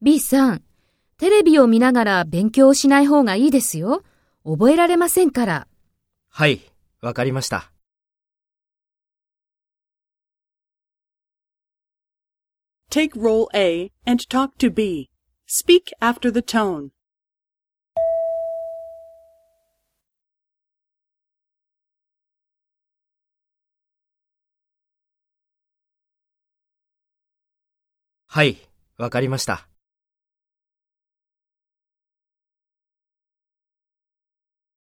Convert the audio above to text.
B さん、テレビを見ながら勉強しない方がいいですよ。覚えられませんから。はい、わかりました。Take role A and talk to B. Speak after the tone. はい、わかりました。